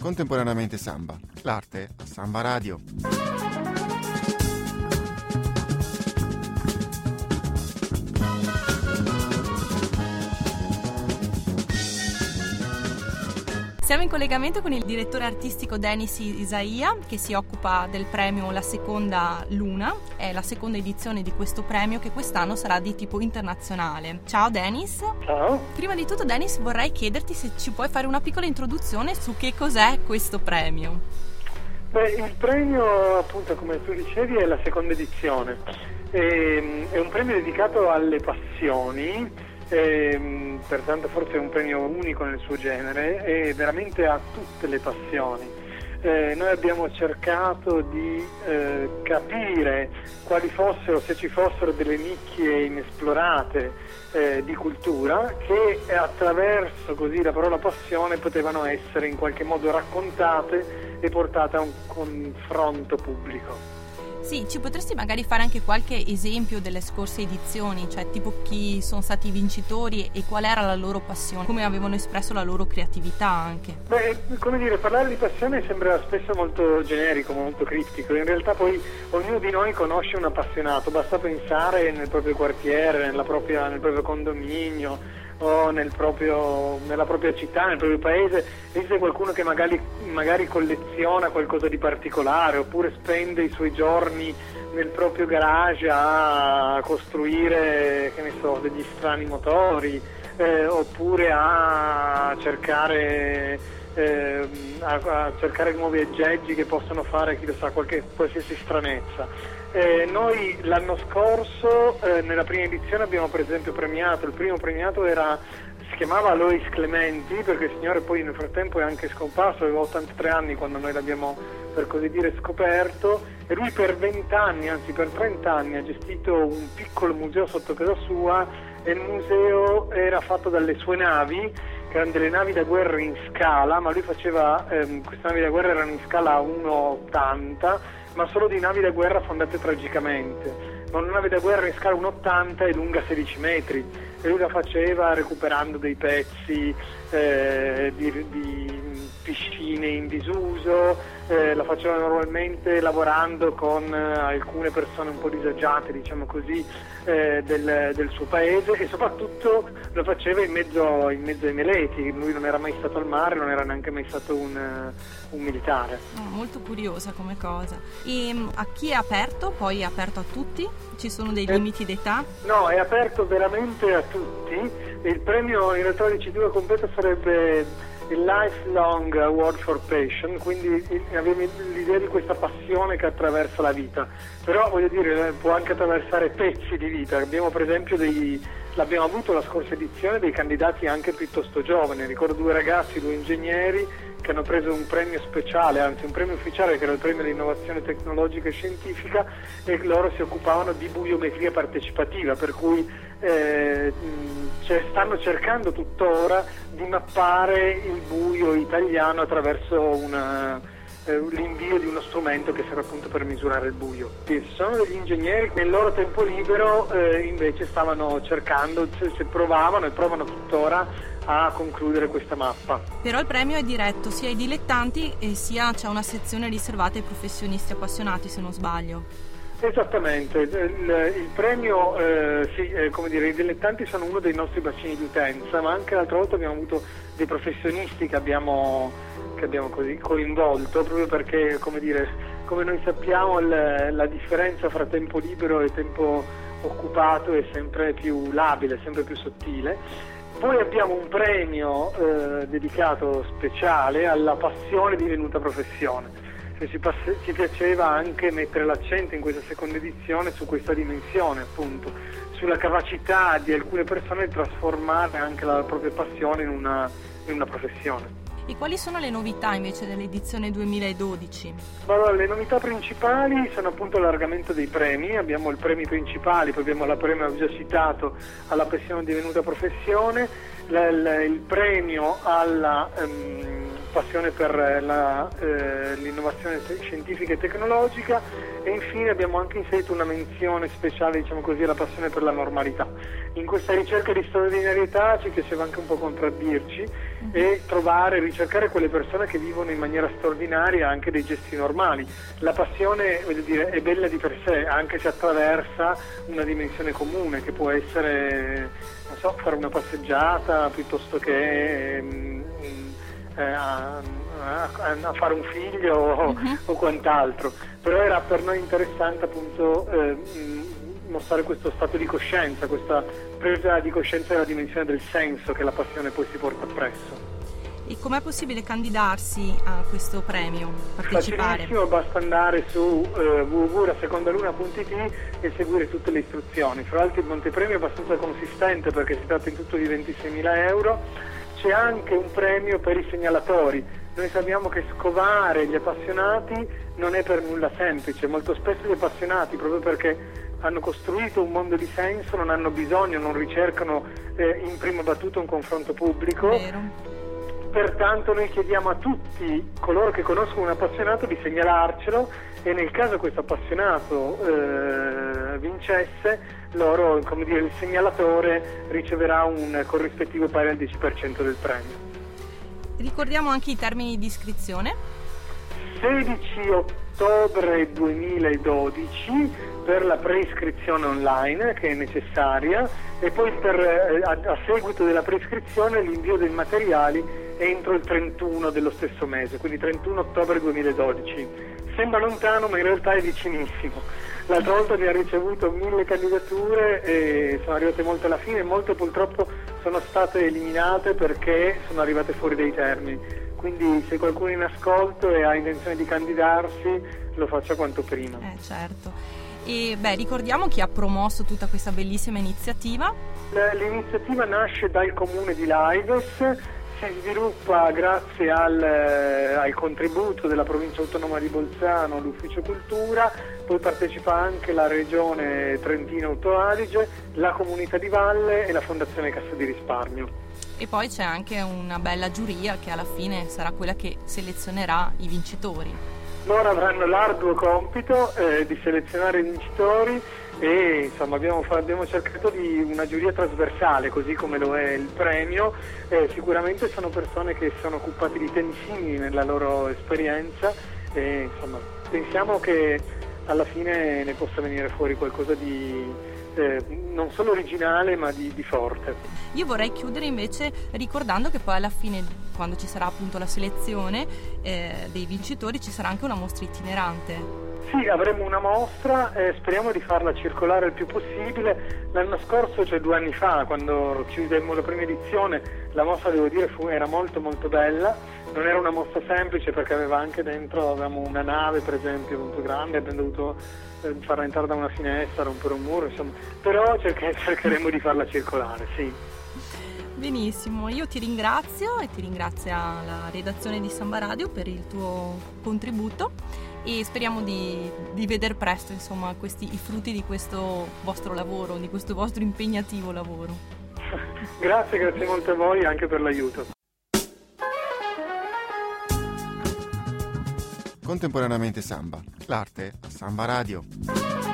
contemporaneamente samba. L'arte a Samba Radio. Siamo in collegamento con il direttore artistico Denis Isaia che si occupa del premio La Seconda Luna, è la seconda edizione di questo premio che quest'anno sarà di tipo internazionale. Ciao Denis. Ciao. Prima di tutto Denis vorrei chiederti se ci puoi fare una piccola introduzione su che cos'è questo premio. Beh, il premio appunto come tu dicevi è la seconda edizione, è, ehm, è un premio dedicato alle passioni e, ehm, pertanto forse è un premio unico nel suo genere e veramente ha tutte le passioni. Eh, noi abbiamo cercato di eh, capire quali fossero, se ci fossero delle nicchie inesplorate eh, di cultura che attraverso così la parola passione potevano essere in qualche modo raccontate e portate a un confronto pubblico. Sì, ci potresti magari fare anche qualche esempio delle scorse edizioni, cioè tipo chi sono stati i vincitori e qual era la loro passione, come avevano espresso la loro creatività anche. Beh, come dire, parlare di passione sembra spesso molto generico, molto criptico, in realtà poi ognuno di noi conosce un appassionato, basta pensare nel proprio quartiere, propria, nel proprio condominio o nel proprio, nella propria città, nel proprio paese, esiste qualcuno che magari, magari, colleziona qualcosa di particolare oppure spende i suoi giorni nel proprio garage a costruire so, degli strani motori eh, oppure a cercare, eh, a, a cercare nuovi aggeggi che possono fare chi lo sa, qualche, qualsiasi stranezza. Eh, noi l'anno scorso, eh, nella prima edizione, abbiamo per esempio premiato, il primo premiato era, si chiamava Lois Clementi, perché il signore poi nel frattempo è anche scomparso, aveva 83 anni quando noi l'abbiamo per così dire scoperto e lui per 20 anni, anzi per 30 anni ha gestito un piccolo museo sotto casa sua e il museo era fatto dalle sue navi erano delle navi da guerra in scala, ma lui faceva, ehm, queste navi da guerra erano in scala 1,80 ma solo di navi da guerra fondate tragicamente. Ma una nave da guerra in scala 1,80 e lunga 16 metri e lui la faceva recuperando dei pezzi eh, di, di, piscine in disuso, eh, la faceva normalmente lavorando con eh, alcune persone un po' disagiate, diciamo così, eh, del, del, suo paese e soprattutto lo faceva in mezzo, in mezzo, ai meleti, lui non era mai stato al mare, non era neanche mai stato un, un militare. Oh, molto curiosa come cosa. E mm, a chi è aperto? Poi è aperto a tutti? Ci sono dei eh, limiti d'età? No, è aperto veramente a tutti. Il premio in realtà dicitura completa sarebbe il Lifelong Award for Passion, quindi avevi l'idea di questa passione che attraversa la vita, però voglio dire può anche attraversare pezzi di vita, abbiamo per esempio dei, l'abbiamo avuto la scorsa edizione dei candidati anche piuttosto giovani, ricordo due ragazzi, due ingegneri che hanno preso un premio speciale, anzi un premio ufficiale che era il premio di innovazione tecnologica e scientifica e loro si occupavano di buiometria partecipativa, per cui eh, cioè stanno cercando tuttora di mappare il buio italiano attraverso una, eh, l'invio di uno strumento che serve appunto per misurare il buio. Ci sono degli ingegneri che nel loro tempo libero eh, invece stavano cercando, se, se provavano e provano tuttora a concludere questa mappa. Però il premio è diretto sia ai dilettanti e sia c'è una sezione riservata ai professionisti appassionati se non sbaglio. Esattamente, il, il premio, eh, sì, eh, come dire, i dilettanti sono uno dei nostri bacini di utenza, ma anche l'altra volta abbiamo avuto dei professionisti che abbiamo, che abbiamo coinvolto, proprio perché, come, dire, come noi sappiamo, il, la differenza fra tempo libero e tempo occupato è sempre più labile, sempre più sottile. Poi abbiamo un premio eh, dedicato speciale alla passione divenuta professione ci, passe- ci, piaceva anche mettere l'accento in questa seconda edizione su questa dimensione, appunto, sulla capacità di alcune persone di trasformare anche la propria passione in una, in una professione. E quali sono le novità invece dell'edizione 2012? Allora, le novità principali sono appunto l'allargamento dei premi, abbiamo i premi principali, poi abbiamo la premio, ho già citato, alla passione divenuta professione, il premio alla... Um, passione per la, eh, l'innovazione scientifica e tecnologica e infine abbiamo anche inserito una menzione speciale, diciamo così, alla passione per la normalità. In questa ricerca di straordinarietà ci piaceva anche un po' contraddirci mm-hmm. e trovare, ricercare quelle persone che vivono in maniera straordinaria anche dei gesti normali. La passione dire, è bella di per sé, anche se attraversa una dimensione comune che può essere, non so, fare una passeggiata piuttosto che... Mm, eh, a, a, fare un figlio o, uh-huh. o, quant'altro, però era per noi interessante appunto eh, mostrare questo stato di coscienza, questa presa di coscienza della dimensione del senso che la passione poi si porta appresso. E com'è possibile candidarsi a questo premio, partecipare? Facilissimo, basta andare su eh, www.lasecondaluna.it e seguire tutte le istruzioni. Fra l'altro il montepremio è abbastanza consistente perché si tratta in tutto di 26.000 euro c'è anche un premio per i segnalatori. Noi sappiamo che scovare gli appassionati non è per nulla semplice, molto spesso gli appassionati, proprio perché hanno costruito un mondo di senso, non hanno bisogno, non ricercano eh, in prima battuta un confronto pubblico. Vero. Pertanto noi chiediamo a tutti coloro che conoscono un appassionato di segnalarcelo e nel caso questo appassionato eh, vincesse loro, come dire, il segnalatore riceverà un corrispettivo pari al 10% del premio. Ricordiamo anche i termini di iscrizione. 16 ottobre 2012 per la preiscrizione online che è necessaria e poi per, eh, a, a seguito della preiscrizione l'invio dei materiali entro il 31 dello stesso mese, quindi 31 ottobre 2012. Sembra lontano ma in realtà è vicinissimo. L'altra volta mi ha ricevuto mille candidature e sono arrivate molte alla fine, molte purtroppo sono state eliminate perché sono arrivate fuori dai termini. Quindi se qualcuno è in ascolto e ha intenzione di candidarsi lo faccia quanto prima. Eh certo. E beh, ricordiamo chi ha promosso tutta questa bellissima iniziativa. L'iniziativa nasce dal comune di Laives si sviluppa grazie al, eh, al, contributo della provincia autonoma di Bolzano, l'ufficio cultura, poi partecipa anche la regione Trentino-Alto Adige, la comunità di Valle e la fondazione Cassa di Risparmio. E poi c'è anche una bella giuria che alla fine sarà quella che selezionerà i vincitori. Loro avranno l'arduo compito eh, di selezionare i vincitori e insomma, abbiamo, abbiamo, cercato di una giuria trasversale, così come lo è il premio. Eh, sicuramente sono persone che sono occupate di temi simili nella loro esperienza e insomma, pensiamo che alla fine ne possa venire fuori qualcosa di eh, non solo originale ma di, di, forte. Io vorrei chiudere invece ricordando che poi alla fine, quando ci sarà appunto la selezione eh, dei vincitori, ci sarà anche una mostra itinerante. Sì, avremo una mostra e speriamo di farla circolare il più possibile. L'anno scorso, cioè due anni fa, quando chiudemmo la prima edizione, la mostra, devo dire, fu, era molto molto bella. Non era una mostra semplice perché aveva anche dentro, avevamo una nave per esempio molto grande, abbiamo dovuto eh, farla entrare da una finestra, rompere un muro, insomma. Però cerche, cercheremo di farla circolare, sì. Benissimo, io ti ringrazio e ti ringrazio la redazione di Samba Radio per il tuo contributo e speriamo di, di vedere presto insomma, questi, i frutti di questo vostro lavoro, di questo vostro impegnativo lavoro. grazie, grazie molto a voi anche per l'aiuto. Contemporaneamente samba, l'arte a Samba Radio.